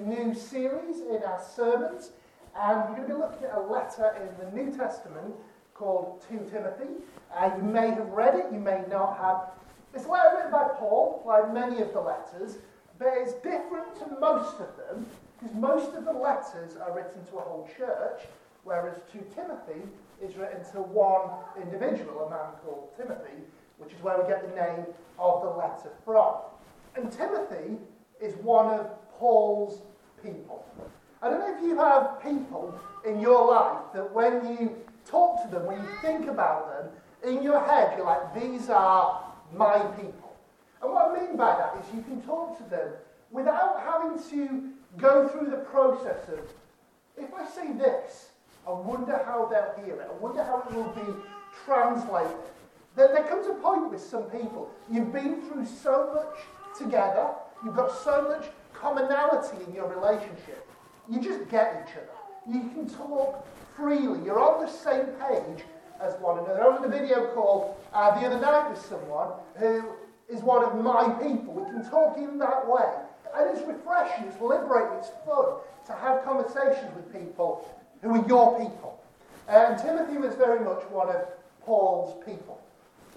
new series in our sermons, and we're going to be looking at a letter in the New Testament called 2 Timothy. Uh, you may have read it, you may not have. It's a letter written by Paul, like many of the letters, but it's different to most of them, because most of the letters are written to a whole church, whereas 2 Timothy is written to one individual, a man called Timothy, which is where we get the name of the letter from. And Timothy is one of Paul's people. I don't know if you have people in your life that when you talk to them, when you think about them, in your head you're like, these are my people. And what I mean by that is you can talk to them without having to go through the process of, if I say this, I wonder how they'll hear it. I wonder how it will be translated. There, there comes a point with some people, you've been through so much together, you've got so much commonality in your relationship, you just get each other. You can talk freely, you're on the same page as one another. I was in a video call uh, the other night with someone who is one of my people. We can talk in that way. And it's refreshing, it's liberating, it's fun to have conversations with people who are your people. And Timothy was very much one of Paul's people.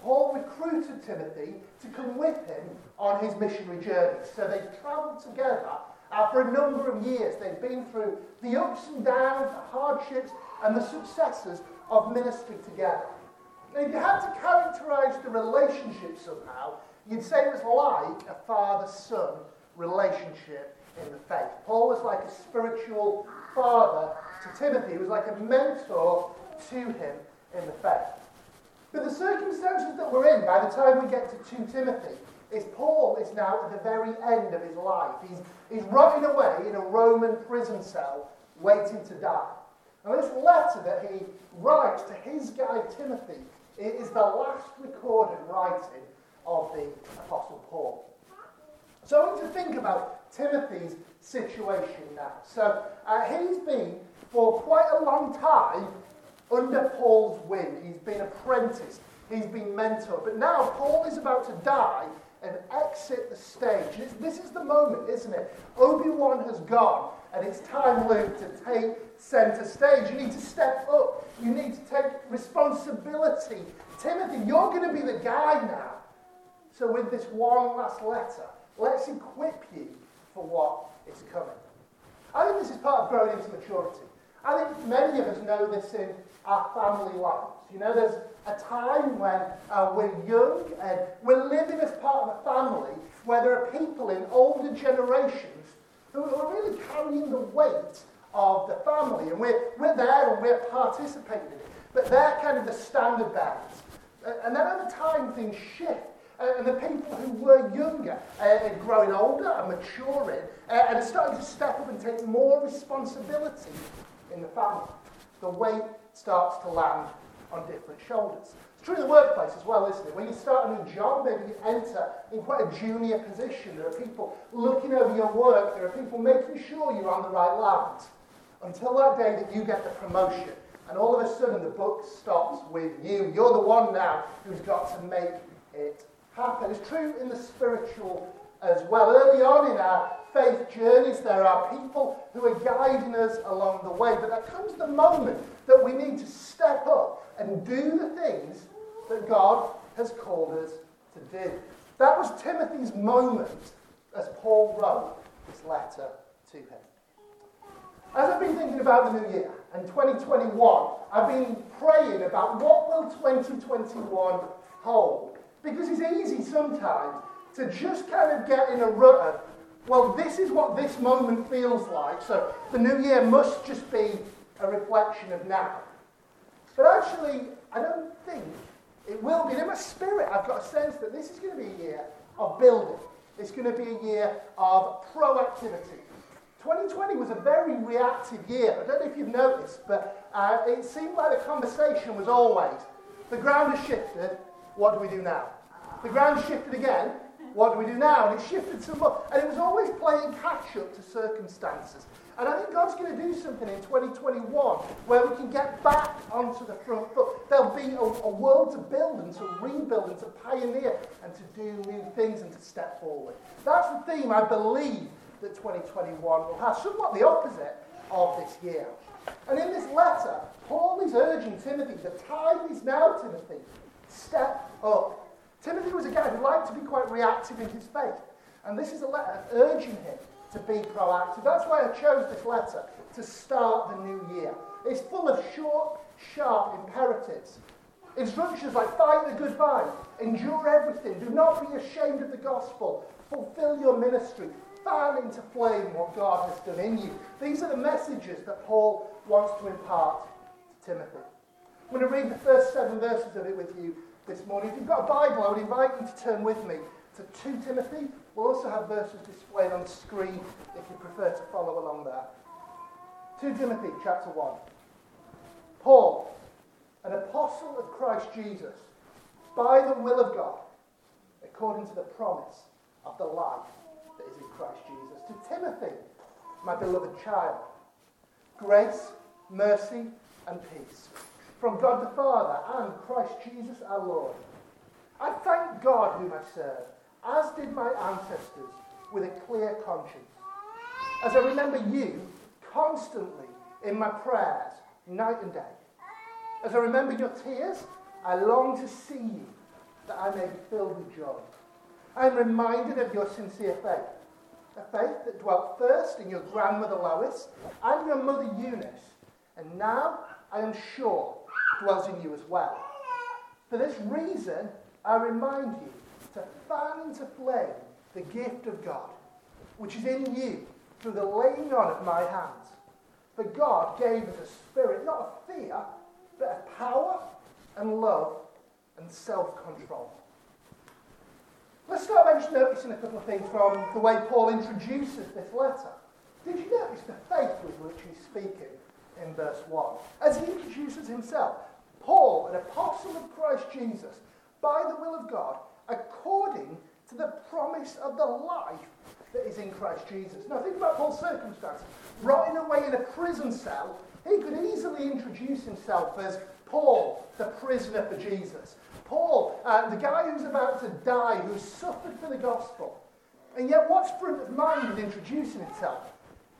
Paul recruited Timothy to come with him on his missionary journey. So they travelled together uh, for a number of years. They've been through the ups and downs, the hardships, and the successes of ministry together. Now, if you had to characterize the relationship somehow, you'd say it was like a father son relationship in the faith. Paul was like a spiritual father to Timothy, he was like a mentor to him in the faith. But the circumstances that we're in by the time we get to 2 Timothy is Paul is now at the very end of his life. He's, he's rotting away in a Roman prison cell waiting to die. And this letter that he writes to his guy Timothy is the last recorded writing of the Apostle Paul. So I want to think about Timothy's situation now. So uh, he's been, for quite a long time, under Paul's wing. He's been apprenticed, he's been mentored. But now Paul is about to die and exit the stage. this is the moment, isn't it? Obi Wan has gone, and it's time, Luke, to take center stage. You need to step up, you need to take responsibility. Timothy, you're going to be the guy now. So, with this one last letter, let's equip you for what is coming. I think this is part of growing into maturity. I think many of us know this in our family lives. You know, there's a time when uh, we're young and we're living as part of a family where there are people in older generations who are really carrying the weight of the family. And we're, we're there and we're participating. But they're kind of the standard bearers. And then over time, things shift. And the people who were younger uh, are growing older and maturing uh, and are starting to step up and take more responsibility in the family. The weight starts to land on different shoulders. It's true in the workplace as well, isn't it? When you start a new job, maybe you enter in quite a junior position. There are people looking over your work. There are people making sure you're on the right lines. Until that day that you get the promotion. And all of a sudden the book stops with you. You're the one now who's got to make it happen. It's true in the spiritual as well. Early on in our faith journeys, there are people who are guiding us along the way. But there comes the moment that we need to step up and do the things that God has called us to do. That was Timothy's moment as Paul wrote this letter to him. As I've been thinking about the new year and 2021, I've been praying about what will 2021 hold. Because it's easy sometimes to just kind of get in a rut of, well, this is what this moment feels like, so the new year must just be a reflection of now. But actually, I don't think it will be. In my spirit, I've got a sense that this is going to be a year of building. It's going to be a year of proactivity. 2020 was a very reactive year. I don't know if you've noticed, but uh, it seemed like the conversation was always the ground has shifted, what do we do now? The ground shifted again, what do we do now? And it shifted some more. And it was always playing catch up to circumstances. And I think God's going to do something in 2021 where we can get back onto the front foot. There'll be a, a world to build and to rebuild and to pioneer and to do new things and to step forward. That's the theme I believe that 2021 will have, somewhat the opposite of this year. And in this letter, Paul is urging Timothy, the time is now, Timothy, step up. Timothy was a guy who liked to be quite reactive in his faith. And this is a letter urging him to be proactive. That's why I chose this letter to start the new year. It's full of short, sharp imperatives. Instructions like fight the good fight, endure everything, do not be ashamed of the gospel, fulfill your ministry, fan into flame what God has done in you. These are the messages that Paul wants to impart to Timothy. I'm going to read the first seven verses of it with you this morning. If you've got a Bible, I would invite you to turn with me to 2 Timothy. We'll also have verses displayed on the screen if you prefer to follow along there. 2 Timothy chapter 1. Paul, an apostle of Christ Jesus, by the will of God, according to the promise of the life that is in Christ Jesus. To Timothy, my beloved child, grace, mercy, and peace from God the Father and Christ Jesus our Lord. I thank God whom I serve, as did my ancestors, with a clear conscience. As I remember you constantly in my prayers, night and day. As I remember your tears, I long to see you, that I may be filled with joy. I am reminded of your sincere faith, a faith that dwelt first in your grandmother Lois and your mother Eunice, and now, I am sure, dwells in you as well. For this reason, I remind you to fan into flame the gift of God, which is in you through the laying on of my hands. For God gave us a spirit, not of fear, but of power and love and self control. Let's start by just noticing a couple of things from the way Paul introduces this letter. Did you notice the faith with which he's speaking in verse 1? As he introduces himself, Paul, an apostle of Christ Jesus, by the will of God, according to the promise of the life that is in Christ Jesus. Now, think about Paul's circumstances. Rotting away in a prison cell, he could easily introduce himself as Paul, the prisoner for Jesus. Paul, uh, the guy who's about to die, who suffered for the gospel. And yet, what's front of mind in introducing himself?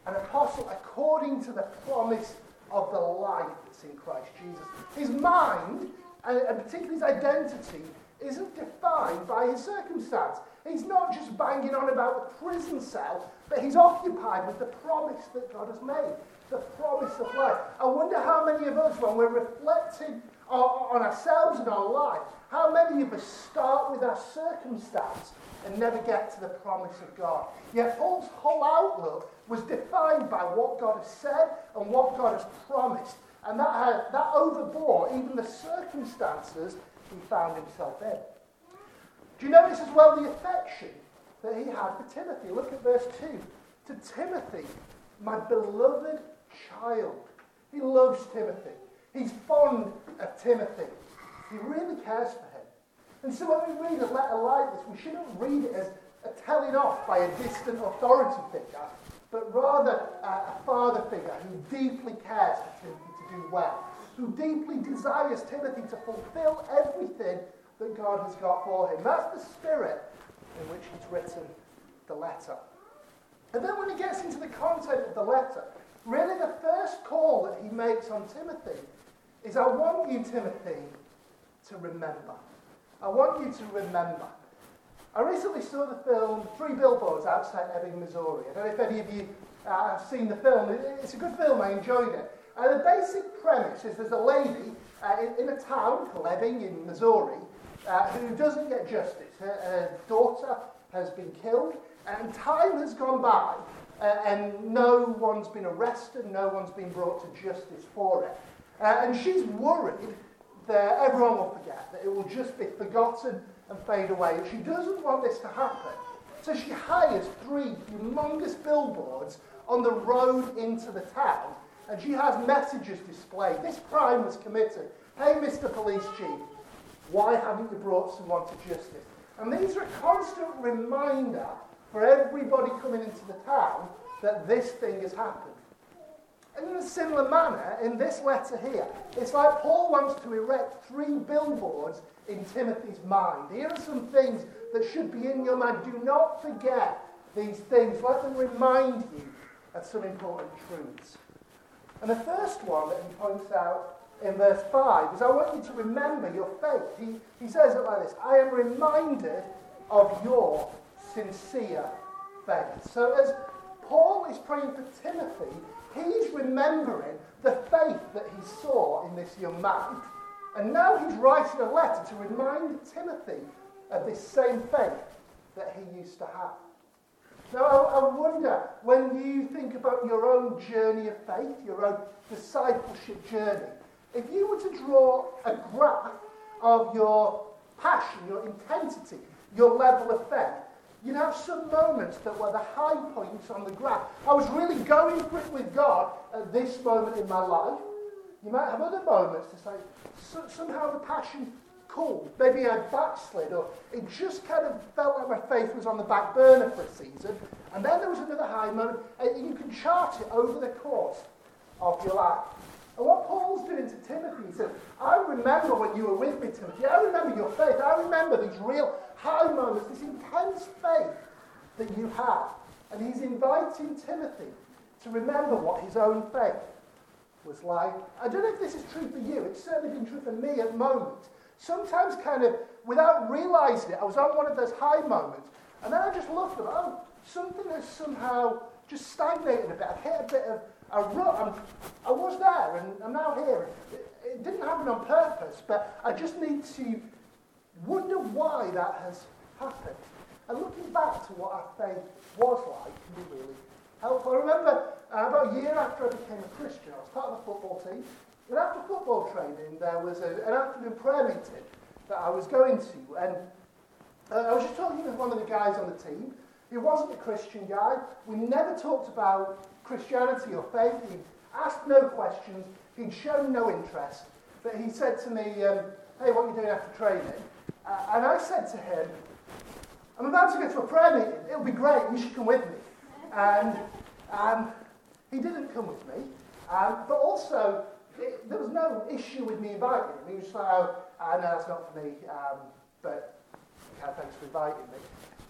An apostle according to the promise of the life that's in Christ Jesus. His mind, and particularly his identity, isn't defined by his circumstance. He's not just banging on about the prison cell, but he's occupied with the promise that God has made, the promise of life. I wonder how many of us, when we're reflecting on ourselves and our life, how many of us start with our circumstance and never get to the promise of God? Yet Paul's whole outlook was defined by what God has said and what God has promised. And that, had, that overbore even the circumstances he found himself in. Do you notice as well the affection that he had for Timothy? Look at verse 2. To Timothy, my beloved child. He loves Timothy. He's fond of Timothy. He really cares for him. And so when we read a letter like this, we shouldn't read it as a telling off by a distant authority figure, but rather uh, a father figure who deeply cares for Timothy to do well who deeply desires Timothy to fulfill everything that God has got for him. That's the spirit in which he's written the letter. And then when he gets into the content of the letter, really the first call that he makes on Timothy is I want you, Timothy, to remember. I want you to remember. I recently saw the film Three Billboards Outside Ebbing, Missouri. I don't know if any of you uh, have seen the film. It's a good film, I enjoyed it. And the basic premise is there's a lady uh, in, in, a town called Ebbing in Missouri uh, who doesn't get justice. Her, her, daughter has been killed, and time has gone by, uh, and no one's been arrested, no one's been brought to justice for it. Uh, and she's worried that everyone will forget, that it will just be forgotten and fade away. She doesn't want this to happen. So she hires three humongous billboards on the road into the town, and she has messages displayed. This crime was committed. Hey, Mr. Police Chief, why haven't you brought someone to justice? And these are a constant reminder for everybody coming into the town that this thing has happened. And in a similar manner, in this letter here, it's like Paul wants to erect three billboards in Timothy's mind. Here are some things that should be in your mind. Do not forget these things. Let them remind you of some important truths. And the first one that he points out in verse 5 is I want you to remember your faith. He, he says it like this I am reminded of your sincere faith. So as Paul is praying for Timothy, he's remembering the faith that he saw in this young man. And now he's writing a letter to remind Timothy of this same faith that he used to have. Now, I, I wonder when you think about your own journey of faith, your own discipleship journey, if you were to draw a graph of your passion, your intensity, your level of faith, you'd have some moments that were the high points on the graph. I was really going for it with God at this moment in my life. You might have other moments to say, so, somehow the passion cooled. Maybe I backslid, or it just kind of felt like my faith was on the back burner for a season. And then there was another high moment, and you can chart it over the course of your life. And what Paul's doing to Timothy, he says, I remember when you were with me, Timothy. I remember your faith. I remember these real high moments, this intense faith that you had. And he's inviting Timothy to remember what his own faith was like. I don't know if this is true for you. It's certainly been true for me at moments. Sometimes, kind of without realizing it, I was on one of those high moments, and then I just looked at, oh, something has somehow just stagnated a bit. I've hit a bit of rut. I'm, I was there, and I'm now here. It, it didn't happen on purpose, but I just need to wonder why that has happened. And looking back to what our faith was like can be really helpful. I remember uh, about a year after I became a Christian, I was part of a football team. And after football training, there was a, an afternoon prayer meeting that I was going to. And uh, I was just talking with one of the guys on the team. He wasn't a Christian guy. We never talked about Christianity or faith. He asked no questions. He'd shown no interest. But he said to me, um, hey, what are you doing after training? Uh, and I said to him, I'm about to go to a prayer meeting. It'll be great. You should come with me. And um, he didn't come with me. Um, but also, it, there was no issue with me inviting him. He was like, oh, uh, no, that's not for me. Um, but okay, thanks for inviting me.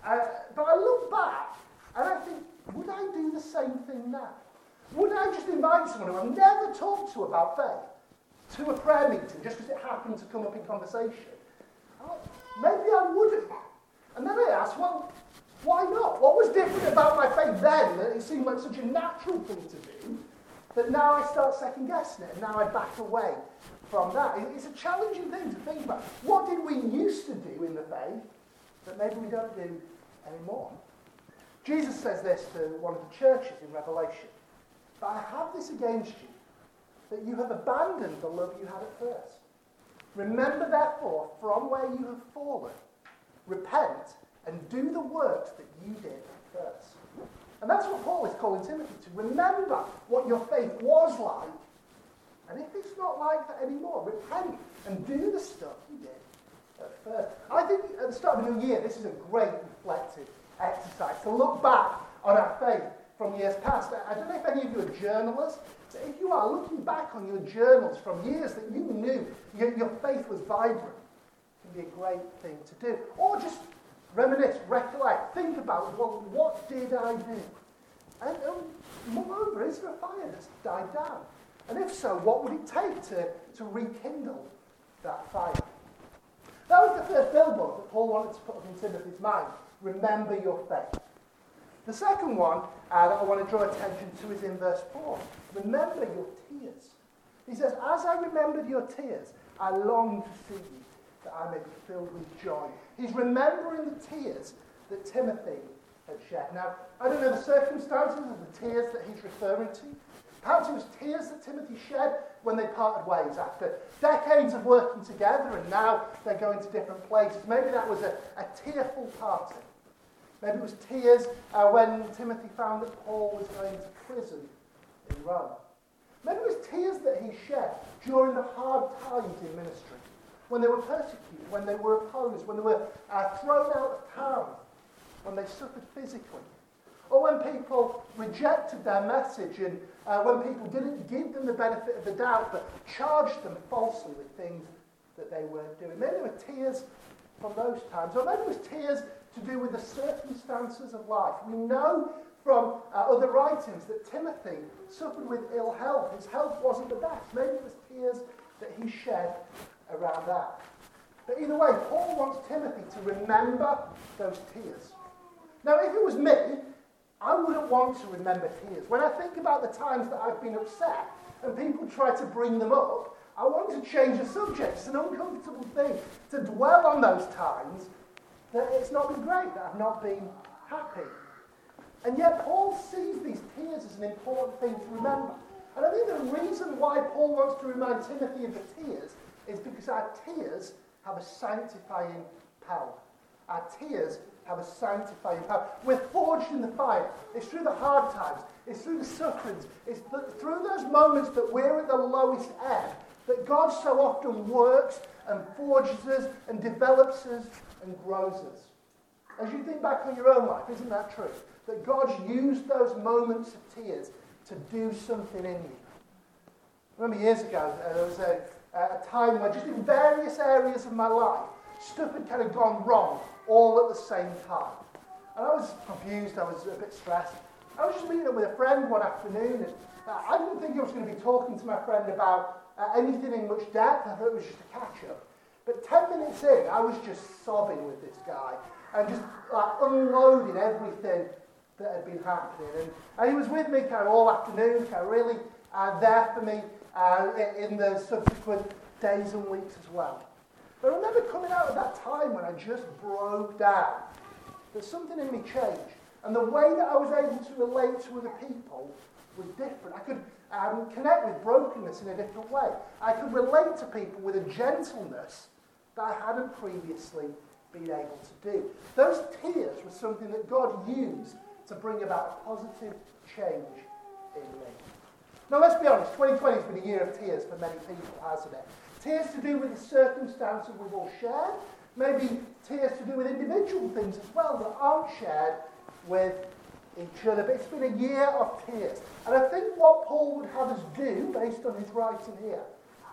Uh, but I look back and I think, would I do the same thing now? Would I just invite someone who I've never talked to about faith to a prayer meeting just because it happened to come up in conversation? maybe I wouldn't. And then I asked, well, why not? What was different about my faith then that it seemed like such a natural thing to do that now I start second guessing it and now I back away from that? It's a challenging thing to think about. What did we used to do in the faith that maybe we don't do anymore? Jesus says this to one of the churches in Revelation. But I have this against you, that you have abandoned the love you had at first. Remember, therefore, from where you have fallen, repent and do the works that you did at first. And that's what Paul is calling Timothy to remember what your faith was like. And if it's not like that anymore, repent and do the stuff you did at first. I think at the start of a new year, this is a great reflective exercise to look back on our faith from years past. I don't know if any of you are journalists. but if you are looking back on your journals from years that you knew your, your faith was vibrant, it can be a great thing to do. Or just reminisce, recollect, think about, well, what did I do? And um, moreover, is there a fire that's died down? And if so, what would it take to, to rekindle that fire? That was the first billboard that Paul wanted to put up in Timothy's mind. Remember your faith. The second one uh, that I want to draw attention to is in verse 4. Remember your tears. He says, As I remembered your tears, I long to see you, that I may be filled with joy. He's remembering the tears that Timothy had shed. Now, I don't know the circumstances of the tears that he's referring to. Perhaps it was tears that Timothy shed when they parted ways after decades of working together and now they're going to different places. Maybe that was a, a tearful parting. Maybe it was tears uh, when Timothy found that Paul was going to prison in Rome. Maybe it was tears that he shed during the hard times in ministry, when they were persecuted, when they were opposed, when they were uh, thrown out of town, when they suffered physically, or when people rejected their message and uh, when people didn't give them the benefit of the doubt but charged them falsely with things that they weren't doing. Maybe there were tears from those times, or maybe it was tears to do with the circumstances of life. We know from uh, other writings that Timothy suffered with ill health. His health wasn't the best. Maybe it was tears that he shed around that. But either way, Paul wants Timothy to remember those tears. Now, if it was me, I wouldn't want to remember tears. When I think about the times that I've been upset and people try to bring them up, I want to change the subject. It's an uncomfortable thing to dwell on those times that it's not been great, that I've not been happy. And yet, Paul sees these tears as an important thing to remember. And I think the reason why Paul wants to remind Timothy of the tears is because our tears have a sanctifying power. Our tears have a sanctifying power. We're forged in the fire. It's through the hard times, it's through the sufferings, it's through those moments that we're at the lowest ebb that God so often works and forges us and develops us and grows us. As you think back on your own life, isn't that true? That God's used those moments of tears to do something in you. Remember years ago, uh, there was a, a time where just in various areas of my life, stuff had kind of gone wrong all at the same time. And I was confused, I was a bit stressed. I was just meeting up with a friend one afternoon, and uh, I didn't think I was going to be talking to my friend about uh, anything in much depth. I thought it was just a catch up. But 10 minutes in, I was just sobbing with this guy and just like unloading everything that had been happening. And, and he was with me kind of all afternoon, kind of really uh, there for me uh, in the subsequent days and weeks as well. But I remember coming out of that time when I just broke down, that something in me changed. And the way that I was able to relate to other people was different. I could um, connect with brokenness in a different way. I could relate to people with a gentleness that I hadn't previously been able to do. Those tears were something that God used to bring about positive change in me. Now, let's be honest, 2020 has been a year of tears for many people, hasn't it? Tears to do with the circumstances we've all shared, maybe tears to do with individual things as well that aren't shared with each other. But it's been a year of tears. And I think what Paul would have us do, based on his writing here,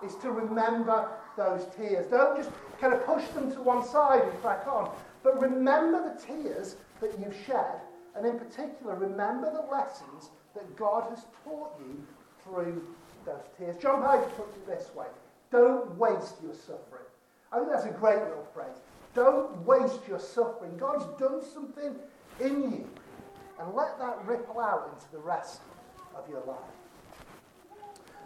is to remember those tears. Don't just kind of push them to one side and crack on, but remember the tears that you've shed, and in particular, remember the lessons that God has taught you through those tears. John Piper puts it this way Don't waste your suffering. I think that's a great little phrase. Don't waste your suffering. God's done something in you, and let that ripple out into the rest of your life.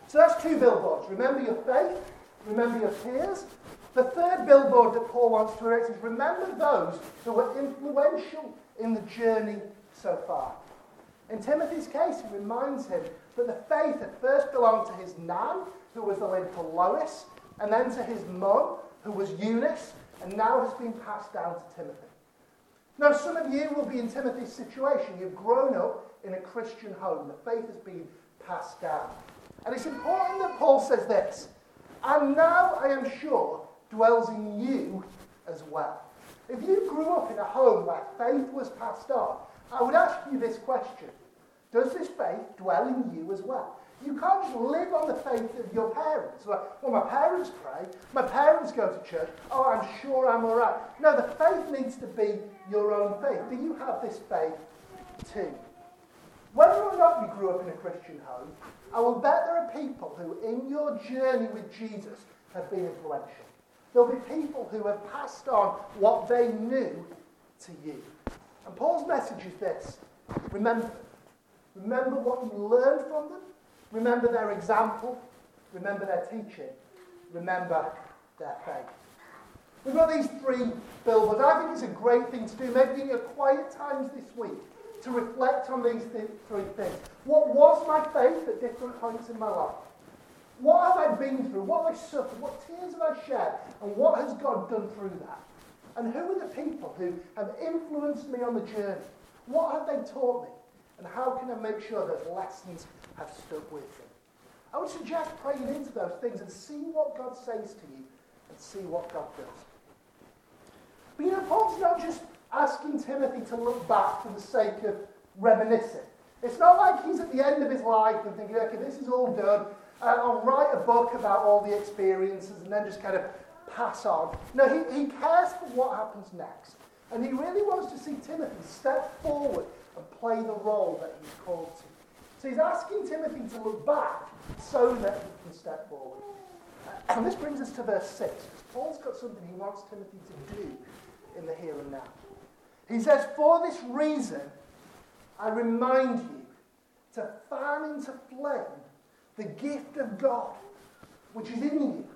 So that's two billboards. Remember your faith, remember your peers? The third billboard that Paul wants to erect is remember those who were influential in the journey so far. In Timothy's case, he reminds him that the faith had first belonged to his nan, who was the little Lois, and then to his mum, who was Eunice, and now has been passed down to Timothy. Now, some of you will be in Timothy's situation. You've grown up in a Christian home. The faith has been passed down. And it's important that Paul says this. And now I am sure dwells in you as well. If you grew up in a home where faith was passed on, I would ask you this question Does this faith dwell in you as well? You can't just live on the faith of your parents. Well, my parents pray, my parents go to church, oh, I'm sure I'm all right. No, the faith needs to be your own faith. Do you have this faith too? Whether or not you grew up in a Christian home, I will bet there are people who, in your journey with Jesus, have been influential. There'll be people who have passed on what they knew to you. And Paul's message is this remember Remember what you learned from them. Remember their example. Remember their teaching. Remember their faith. We've got these three billboards. I think it's a great thing to do, maybe in your quiet times this week, to reflect on these th- three things. What was my faith at different points in my life? What have I been through? What have I suffered? What tears have I shed? And what has God done through that? And who are the people who have influenced me on the journey? What have they taught me? And how can I make sure those lessons have stuck with me? I would suggest praying into those things and see what God says to you and see what God does. But you know, Paul's not just asking Timothy to look back for the sake of reminiscing. It's not like he's at the end of his life and thinking, okay, this is all done. Uh, I'll write a book about all the experiences and then just kind of pass on. No, he, he cares for what happens next. And he really wants to see Timothy step forward and play the role that he's called to. So he's asking Timothy to look back so that he can step forward. And this brings us to verse 6, Paul's got something he wants Timothy to do in the here and now. He says, For this reason, I remind you to fan into flame the gift of God, which is in you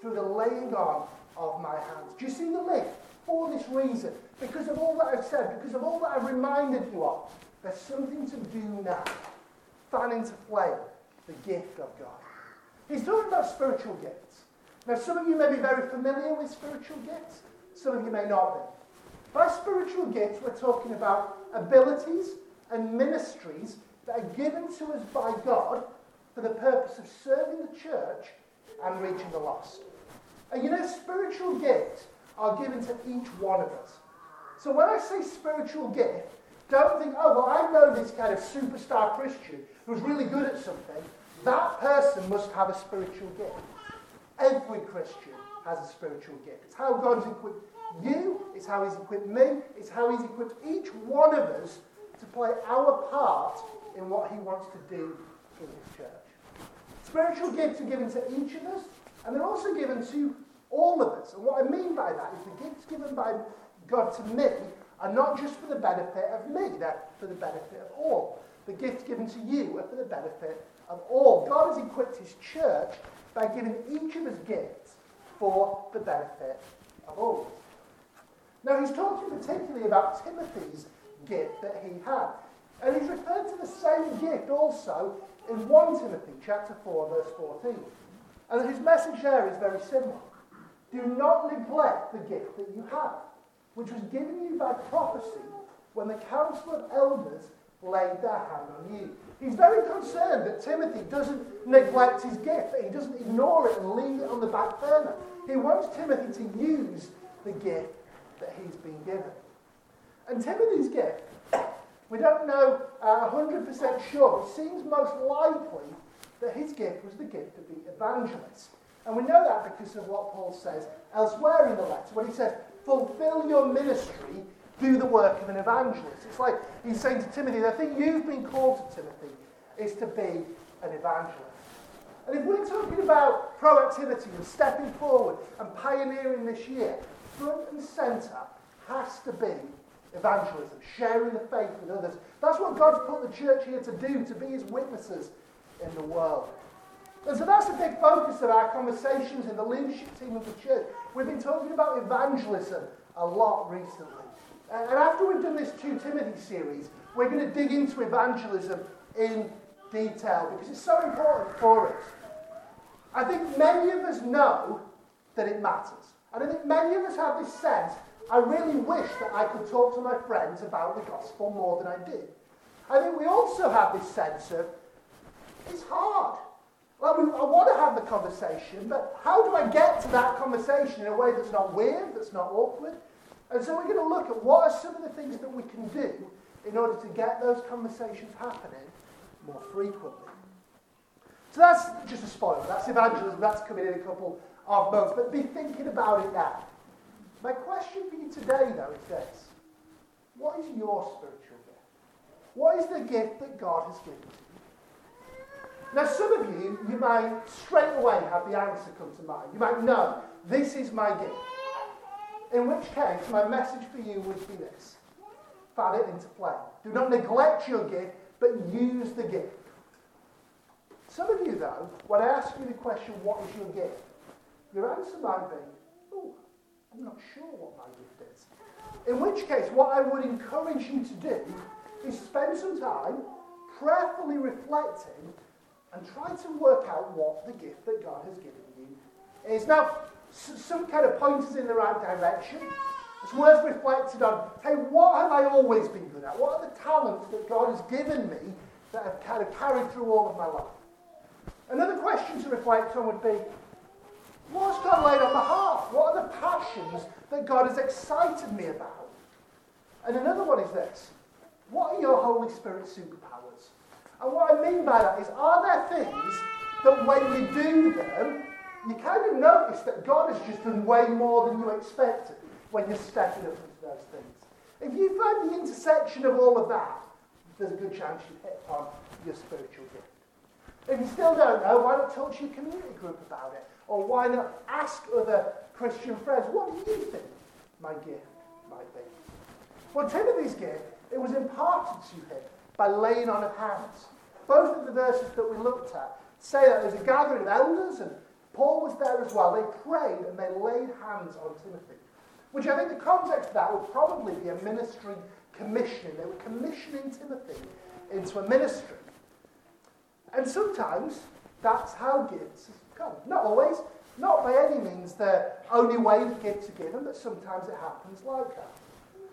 through the laying on of my hands. Do you see the list? For this reason, because of all that I've said, because of all that I've reminded you of, there's something to do now. Fan into flame the gift of God. He's talking about spiritual gifts. Now, some of you may be very familiar with spiritual gifts, some of you may not be. By spiritual gifts, we're talking about abilities and ministries that are given to us by God for the purpose of serving the church and reaching the lost. And you know, spiritual gifts are given to each one of us. So when I say spiritual gift, don't think, oh, well, I know this kind of superstar Christian who's really good at something. That person must have a spiritual gift. Every Christian has a spiritual gift. It's how God's equipped you, it's how He's equipped me, it's how He's equipped each one of us to play our part in what He wants to do in His church. Spiritual gifts are given to each of us, and they're also given to all of us. And what I mean by that is the gifts given by God to me are not just for the benefit of me, they're for the benefit of all. The gifts given to you are for the benefit of all. God has equipped his church by giving each of us gifts for the benefit of all. Now, he's talking particularly about Timothy's gift that he had. And he's referred to the same gift also in 1 Timothy chapter 4, verse 14. And his message there is very similar. Do not neglect the gift that you have, which was given you by prophecy when the council of elders laid their hand on you. He's very concerned that Timothy doesn't neglect his gift, that he doesn't ignore it and leave it on the back burner. He wants Timothy to use the gift that he's been given. And Timothy's gift, we don't know uh, 100% sure, it seems most likely that his gift was the gift of the evangelist. And we know that because of what Paul says elsewhere in the letter, when he says, Fulfill your ministry, do the work of an evangelist. It's like he's saying to Timothy, the thing you've been called to, Timothy, is to be an evangelist. And if we're talking about proactivity and stepping forward and pioneering this year, front and centre has to be evangelism, sharing the faith with others. That's what God's put the church here to do, to be his witnesses in the world. And so that's a big focus of our conversations in the leadership team of the church. We've been talking about evangelism a lot recently. And after we've done this 2 Timothy series, we're going to dig into evangelism in detail because it's so important for us. I think many of us know that it matters. And I think many of us have this sense I really wish that I could talk to my friends about the gospel more than I do. I think we also have this sense of it's hard. Well, we, I want to have the conversation, but how do I get to that conversation in a way that's not weird, that's not awkward? And so we're going to look at what are some of the things that we can do in order to get those conversations happening more frequently. So that's just a spoiler. That's evangelism. That's coming in a couple of months. But be thinking about it now. My question for you today, though, is this. What is your spiritual gift? What is the gift that God has given you? Now, some of you, you might straight away have the answer come to mind. You might know, this is my gift. In which case, my message for you would be this fan it into play. Do not neglect your gift, but use the gift. Some of you, though, when I ask you the question, what is your gift? Your answer might be, oh, I'm not sure what my gift is. In which case, what I would encourage you to do is spend some time prayerfully reflecting and try to work out what the gift that God has given you is. Now, some kind of pointers in the right direction. It's worth reflecting on, hey, what have I always been good at? What are the talents that God has given me that have kind of carried through all of my life? Another question to reflect on would be, what's God laid on my heart? What are the passions that God has excited me about? And another one is this, what are your Holy Spirit superpowers? And what I mean by that is, are there things that when you do them, you kind of notice that God has just done way more than you expected when you're stepping up into those things. If you find the intersection of all of that, there's a good chance you hit on your spiritual gift. If you still don't know, why not talk to your community group about it? Or why not ask other Christian friends, what do you think my gift might be? Well, Timothy's gift, it was imparted to him by laying on of hands. Both of the verses that we looked at say that there's a gathering of elders, and Paul was there as well. They prayed and they laid hands on Timothy. Which I think the context of that would probably be a ministry commissioning. They were commissioning Timothy into a ministry. And sometimes that's how gifts come. Not always, not by any means the only way that get given, but sometimes it happens like that.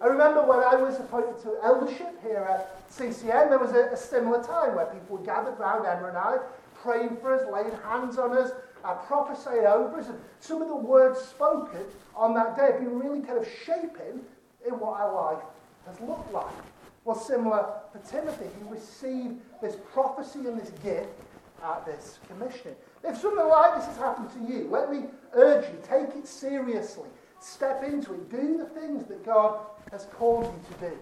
I remember when I was appointed to eldership here at CCM, there was a, a similar time where people gathered round Emma and I, praying for us, laying hands on us, uh, prophesying over us, and some of the words spoken on that day have been really kind of shaping in what our life has looked like. Well, similar for Timothy, he received this prophecy and this gift at this commissioning. If something like this has happened to you, let me urge you, take it seriously. Step into it. Do the things that God has called you to do.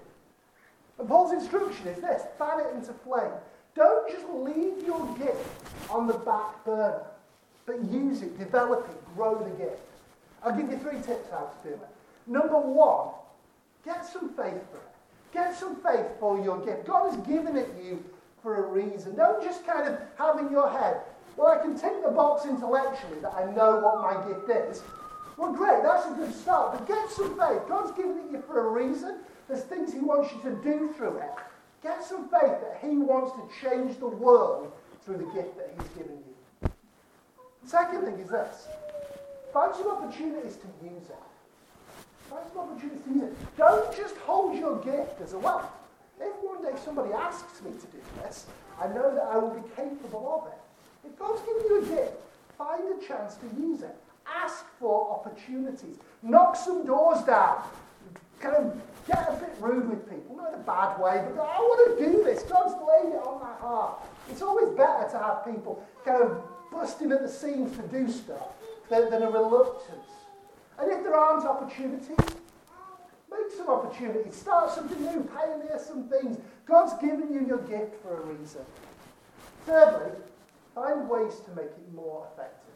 And Paul's instruction is this fan it into flame. Don't just leave your gift on the back burner, but use it, develop it, grow the gift. I'll give you three tips how to do it. Number one, get some faith for it. Get some faith for your gift. God has given it you for a reason. Don't just kind of have in your head, well, I can tick the box intellectually that I know what my gift is. Well, great, that's a good start. But get some faith. God's given it you for a reason. There's things He wants you to do through it. Get some faith that He wants to change the world through the gift that He's given you. Second thing is this find some opportunities to use it. Find some opportunities to use it. Don't just hold your gift as a wealth. If one day somebody asks me to do this, I know that I will be capable of it. If God's given you a gift, find a chance to use it. Ask for opportunities. Knock some doors down. Kind of get a bit rude with people, not in a bad way, but I want to do this. God's laid it on my heart. It's always better to have people kind of busting at the seams to do stuff than, than a reluctance. And if there aren't opportunities, make some opportunities. Start something new. Pioneer some things. God's given you your gift for a reason. Thirdly, find ways to make it more effective.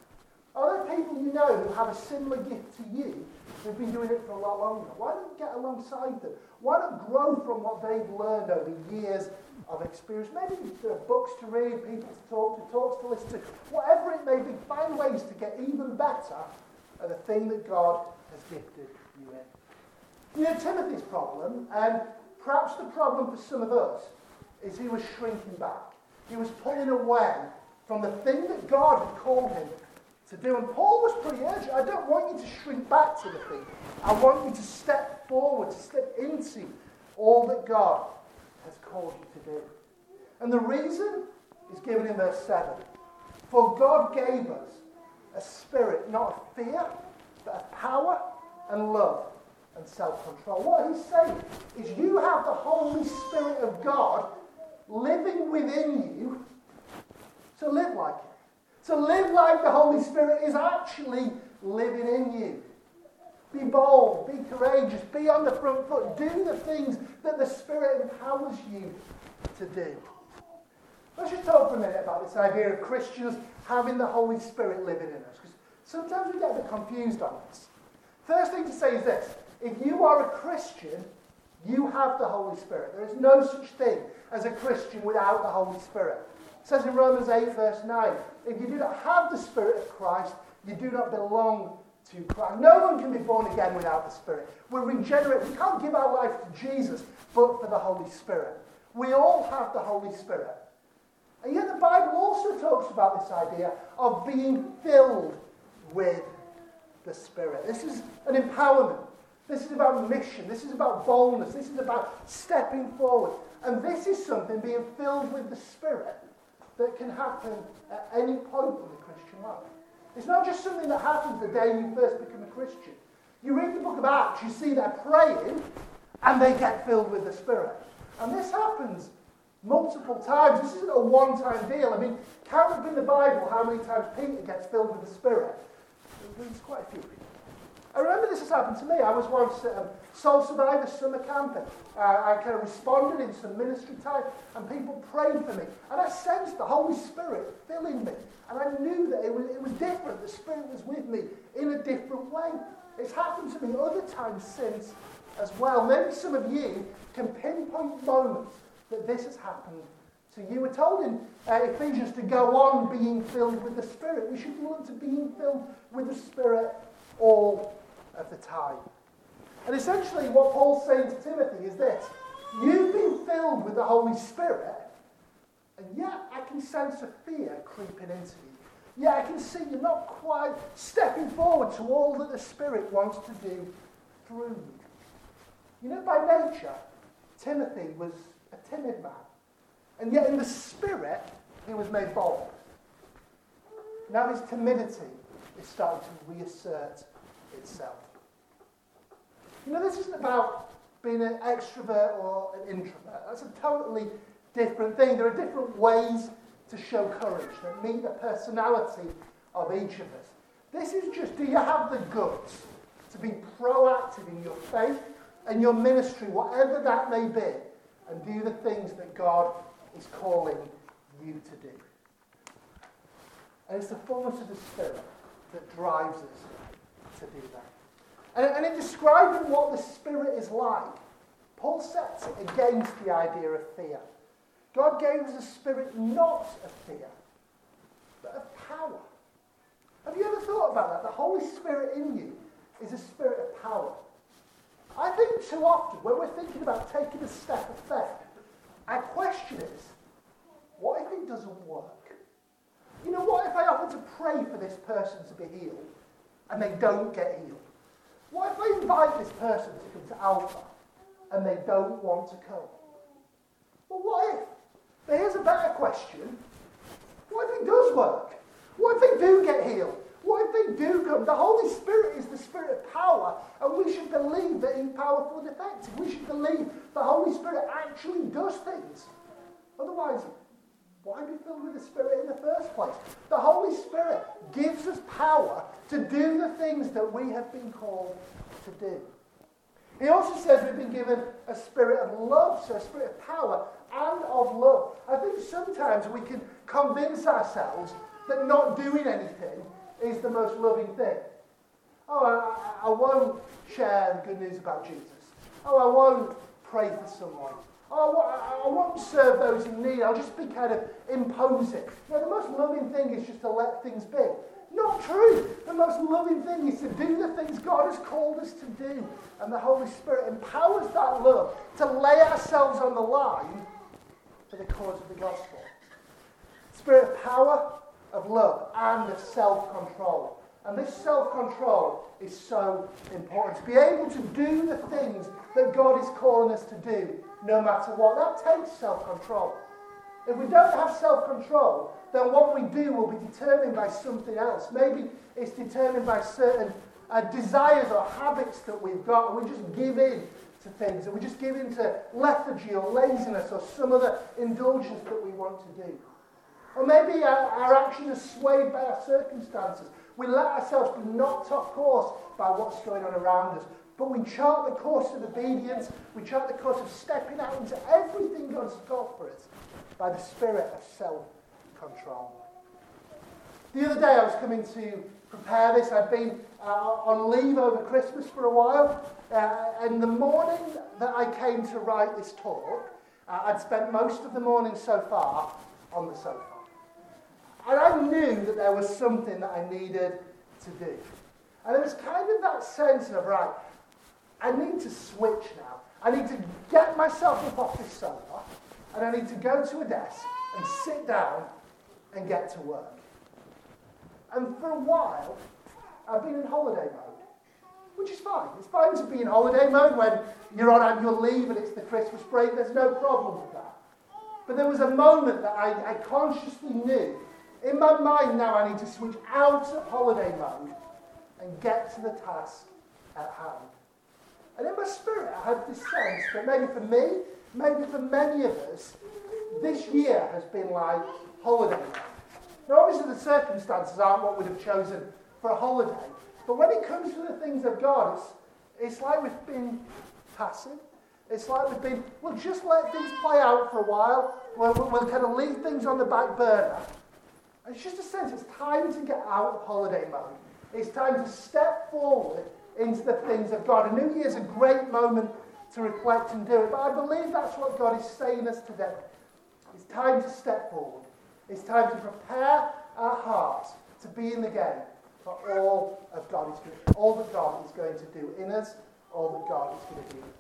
Are there people you know who have a similar gift to you who've been doing it for a lot longer? Why don't get alongside them? Why not grow from what they've learned over years of experience? Maybe there are books to read, people to talk to, talks to listen to, whatever it may be. Find ways to get even better at the thing that God has gifted you in. You know, Timothy's problem, and perhaps the problem for some of us, is he was shrinking back. He was pulling away from the thing that God had called him to do. And Paul was pretty urgent. I don't want you to shrink back to the thing. I want you to step forward, to step into all that God has called you to do. And the reason is given in verse 7. For God gave us a spirit not of fear, but of power and love and self control. What he's saying is you have the Holy Spirit of God living within you to live like it. To live like the Holy Spirit is actually living in you. Be bold, be courageous, be on the front foot, do the things that the Spirit empowers you to do. Let's just talk for a minute about this idea of Christians having the Holy Spirit living in us, because sometimes we get a bit confused on this. First thing to say is this if you are a Christian, you have the Holy Spirit. There is no such thing as a Christian without the Holy Spirit. It says in Romans 8, verse 9, if you do not have the Spirit of Christ, you do not belong to Christ. No one can be born again without the Spirit. We're regenerate. We can't give our life to Jesus but for the Holy Spirit. We all have the Holy Spirit. And yet the Bible also talks about this idea of being filled with the Spirit. This is an empowerment. This is about mission. This is about boldness. This is about stepping forward. And this is something being filled with the Spirit that can happen at any point in the Christian life. It's not just something that happens the day you first become a Christian. You read the book of Acts, you see they're praying, and they get filled with the Spirit. And this happens multiple times. This isn't a one time deal. I mean, count up in the Bible how many times Peter gets filled with the Spirit. There's quite a few. I remember this has happened to me. I was once a Soul Survivor summer camp, uh, I kind of responded in some ministry time, and people prayed for me. And I sensed the Holy Spirit filling me. And I knew that it was, it was different. The Spirit was with me in a different way. It's happened to me other times since as well. Maybe some of you can pinpoint moments that this has happened to you. We're told in uh, Ephesians to go on being filled with the Spirit. We should look to being filled with the Spirit all of the time. And essentially, what Paul's saying to Timothy is this You've been filled with the Holy Spirit, and yet I can sense a fear creeping into you. Yeah, I can see you're not quite stepping forward to all that the Spirit wants to do through you. You know, by nature, Timothy was a timid man. And yet, in the Spirit, he was made bold. Now, his timidity is starting to reassert itself. You know, this isn't about being an extrovert or an introvert. That's a totally different thing. There are different ways to show courage that meet the personality of each of us. This is just do you have the guts to be proactive in your faith and your ministry, whatever that may be, and do the things that God is calling you to do? And it's the fullness of the Spirit that drives us to do that. And, and in describing what the Spirit is like, Paul sets it against the idea of fear. God gave us a spirit not of fear, but of power. Have you ever thought about that? The Holy Spirit in you is a spirit of power. I think too often when we're thinking about taking a step of faith, our question is, what if it doesn't work? You know, what if I offer to pray for this person to be healed and they don't get healed? What if I invite this person to come to Alpha and they don't want to come? Well, what if? But here's a better question. What if it does work? What if they do get healed? What if they do come? The Holy Spirit is the Spirit of power, and we should believe that He's powerful and effective. We should believe the Holy Spirit actually does things. Otherwise, why be filled with the Spirit in the first place? The Holy Spirit gives us power to do the things that we have been called to do. He also says we've been given a spirit of love, so a spirit of power and of love. I think sometimes we can convince ourselves that not doing anything is the most loving thing. Oh, I, I won't share the good news about Jesus. Oh, I won't pray for someone. Oh, I won't serve those in need. I'll just be kind of imposing. Know, the most loving thing is just to let things be. Not true. The most loving thing is to do the things God has called us to do. And the Holy Spirit empowers that love to lay ourselves on the line for the cause of the gospel. Spirit of power, of love, and of self control. And this self control is so important. To be able to do the things that God is calling us to do, no matter what. That takes self control. If we don't have self control, then what we do will be determined by something else. Maybe it's determined by certain uh, desires or habits that we've got, and we just give in to things, and we just give in to lethargy or laziness or some other indulgence that we want to do. Or maybe our, our actions are swayed by our circumstances. We let ourselves be knocked off course by what's going on around us. But we chart the course of obedience, we chart the course of stepping out into everything God's got for us by the spirit of self control. The other day I was coming to prepare this. I'd been uh, on leave over Christmas for a while, uh, and the morning that I came to write this talk, uh, I'd spent most of the morning so far on the sofa. And I knew that there was something that I needed to do. And there was kind of that sense of, right, I need to switch now. I need to get myself up off this sofa, and I need to go to a desk and sit down and get to work. And for a while, I've been in holiday mode. which is fine. It's fine to be in holiday mode when you're on annual leave and it's the Christmas break. There's no problem with that. But there was a moment that I, I consciously knew in my mind now I need to switch out of holiday mode and get to the task at hand. And in my spirit, I had this sense that maybe for me, maybe for many of us, this year has been like holiday. Now, obviously, the circumstances aren't what we'd have chosen for a holiday, but when it comes to the things of God, it's, it's like we've been passive. It's like we've been, we'll just let things play out for a while. We'll, we'll, we'll kind of leave things on the back burner. And it's just a sense it's time to get out of holiday mode. It's time to step forward into the things of God. And New Year's a great moment to reflect and do it. But I believe that's what God is saying us today. It's time to step forward. It's time to prepare our hearts to be in the game for all of God is all that God is going to do in us, all that God is going to do